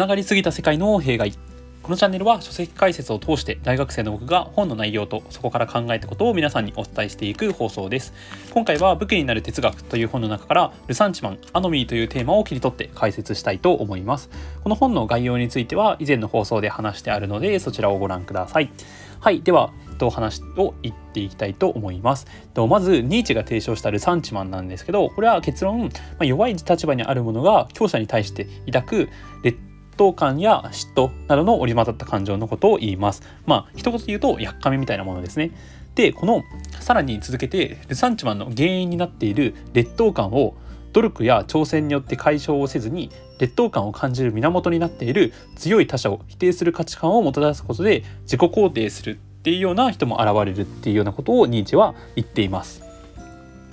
ながりすぎた世界の弊害このチャンネルは書籍解説を通して大学生の僕が本の内容とそこから考えたことを皆さんにお伝えしていく放送です。今回は武器になる哲学という本の中からルサンチマンアノミーというテーマを切り取って解説したいと思います。この本の概要については以前の放送で話してあるのでそちらをご覧ください。はいではと話を言っていきたいと思います。とまずニーチェが提唱したルサンチマンなんですけどこれは結論、まあ、弱い立場にあるものが強者に対して抱く劣等感や嫉妬などの織り交ざった感情のことを言います。まあ一言で言うとやっかみみたいなものですね。でこのさらに続けてルサンチマンの原因になっている劣等感を努力や挑戦によって解消をせずに劣等感を感じる源になっている強い他者を否定する価値観をもたらすことで自己肯定するっていうような人も現れるっていうようなことをニーチェは言っています。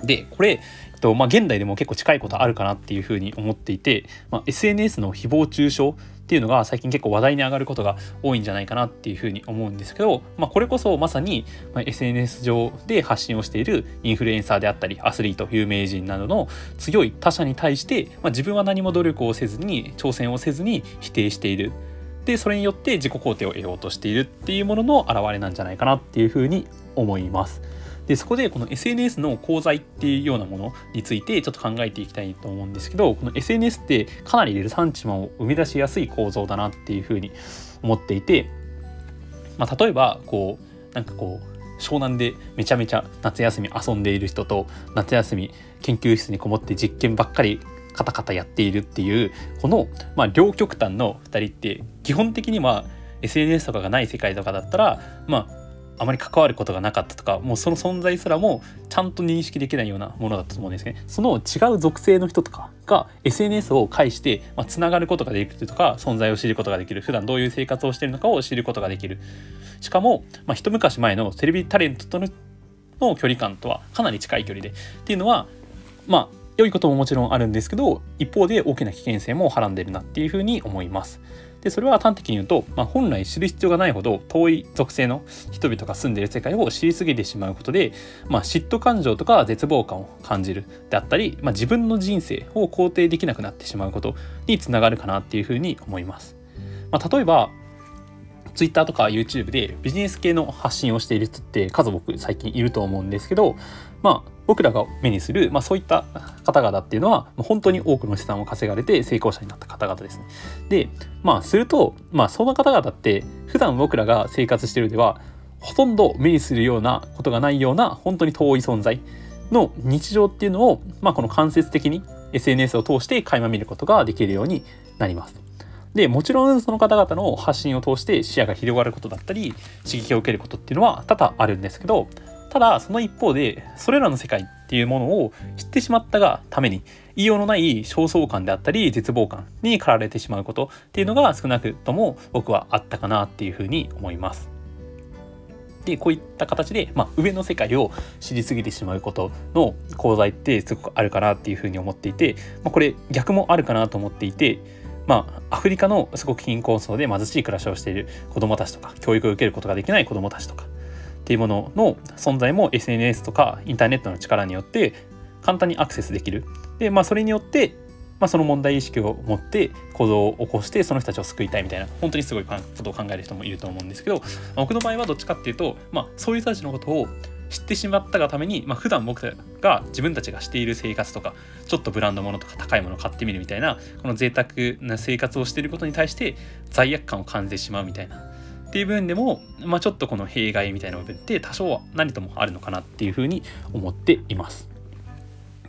でこれえっとまあ、現代でも結構近いことあるかなっていうふうに思っていて、まあ、SNS の誹謗中傷っていうのが最近結構話題に上がることが多いんじゃないかなっていうふうに思うんですけど、まあ、これこそまさに SNS 上で発信をしているインフルエンサーであったりアスリート有名人などの強い他者に対して、まあ、自分は何も努力をせずに挑戦をせずに否定しているでそれによって自己肯定を得ようとしているっていうものの表れなんじゃないかなっていうふうに思います。でそこでこの SNS の功罪っていうようなものについてちょっと考えていきたいと思うんですけどこの SNS ってかなりレルサンチマンを生み出しやすい構造だなっていうふうに思っていて、まあ、例えばこうなんかこう湘南でめちゃめちゃ夏休み遊んでいる人と夏休み研究室にこもって実験ばっかりカタカタやっているっていうこの、まあ、両極端の2人って基本的には SNS とかがない世界とかだったらまああまり関わることがなかったとかもうその存在すらもちゃんと認識できないようなものだったと思うんですね。その違う属性の人とかが SNS を介してまあ、つながることができるとか存在を知ることができる。普段どういう生活をしているのかを知ることができる。しかも、まあ、一昔前のテレビタレントとのの距離感とはかなり近い距離で。っていうのはまあ良いことももちろんあるんですけど一方で大きな危険性もはらんでるなっていうふうに思います。でそれは端的に言うと、まあ、本来知る必要がないほど遠い属性の人々が住んでいる世界を知りすぎてしまうことで、まあ、嫉妬感情とか絶望感を感じるであったり、まあ、自分の人生を肯定できなくなってしまうことにつながるかなっていうふうに思います。まあ、例えば Twitter とか YouTube でビジネス系の発信をしている人って数僕最近いると思うんですけどまあ僕らが目にする、まあ、そういった方々っていうのは本当に多くの資産を稼がれて成功者になった方々ですね。でまあすると、まあ、その方々って普段僕らが生活してるではほとんど目にするようなことがないような本当に遠い存在の日常っていうのを、まあ、この間接的に SNS を通して垣間見ることができるようになります。でもちろんその方々の発信を通して視野が広がることだったり刺激を受けることっていうのは多々あるんですけどただその一方でそれらの世界っていうものを知ってしまったがために言いようのない焦燥感であったり絶望感に駆られてしまうことっていうのが少なくとも僕はあったかなっていうふうに思います。でこういった形で、まあ、上の世界を知りすぎてしまうことの功罪ってすごくあるかなっていうふうに思っていて、まあ、これ逆もあるかなと思っていてまあ、アフリカのすごく貧困層で貧しい暮らしをしている子どもたちとか教育を受けることができない子どもたちとかっていうものの存在も SNS とかインターネットの力によって簡単にアクセスできる。で、まあ、それによって、まあ、その問題意識を持って行動を起こしてその人たちを救いたいみたいな本当にすごいことを考える人もいると思うんですけど、まあ、僕の場合はどっちかっていうと、まあ、そういう人たちのことを知ってしまったがために、まあ、普段僕が自分たちがしている生活とかちょっとブランド物とか高いものを買ってみるみたいなこの贅沢な生活をしていることに対して罪悪感を感じてしまうみたいなっていう部分でも、まあ、ちょっとこの弊害みたいな部分って多少は何ともあるのかなっていうふうに思っています。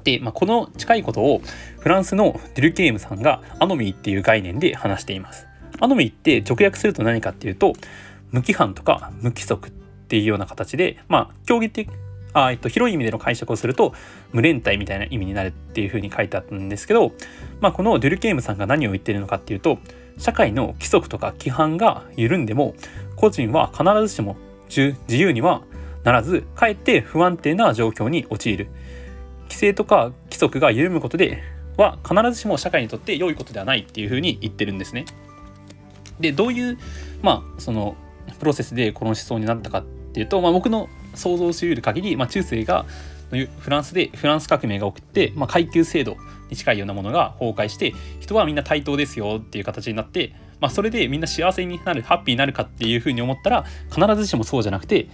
で、まあ、この近いことをフランスのデュルケームさんがアノミーっていう概念で話しています。アノミーって直訳すると何かっていうと無規範とか無規則っていうような形で、まあ、競技的あえっと、広い意味での解釈をすると無連帯みたいな意味になるっていうふうに書いてあったんですけど、まあ、このデュルケームさんが何を言ってるのかっていうと社会の規則とか規範が緩んでも個人は必ずしも自由にはならずかえって不安定な状況に陥る規制とか規則が緩むことでは必ずしも社会にとって良いことではないっていうふうに言ってるんですね。でどういうまあそのプロセスでこの思想になったかっていうと、まあ、僕の想像しうる限り、まあ、中世がフランスでフランス革命が起きて、まあ、階級制度に近いようなものが崩壊して人はみんな対等ですよっていう形になって、まあ、それでみんな幸せになるハッピーになるかっていうふうに思ったら必ずしもそうじゃなくて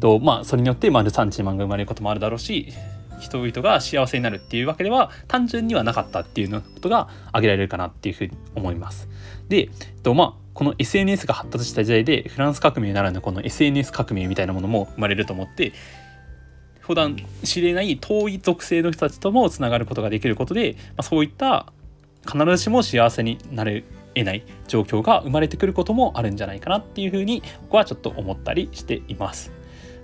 とまあそれによってルサンチマンが生まれることもあるだろうし人々が幸せになるっていうわけでは単純にはなかったっていうことが挙げられるかなっていうふうに思います。で、とまあこの SNS が発達した時代でフランス革命ならぬこの SNS 革命みたいなものも生まれると思って普段知れない遠い属性の人たちともつながることができることで、まあ、そういった必ずしも幸せになれ得ない状況が生まれてくることもあるんじゃないかなっていうふうに僕はちょっと思ったりしています。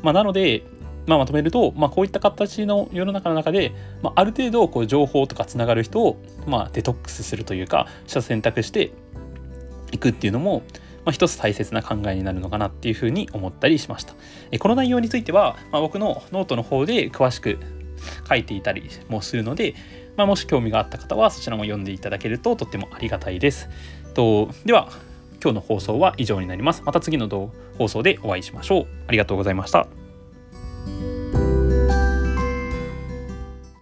まあ、なので、まあ、まとめると、まあ、こういった形の世の中の中で、まあ、ある程度こう情報とかつながる人を、まあ、デトックスするというか者選択していくっていうのも、まあ、一つ大切な考えになるのかなっていうふうに思ったりしました。えこの内容については、まあ、僕のノートの方で詳しく書いていたりもするので、まあ、もし興味があった方はそちらも読んでいただけるととってもありがたいです。とでは今日の放送は以上になります。また次の放送でお会いしましょう。ありがとうございました。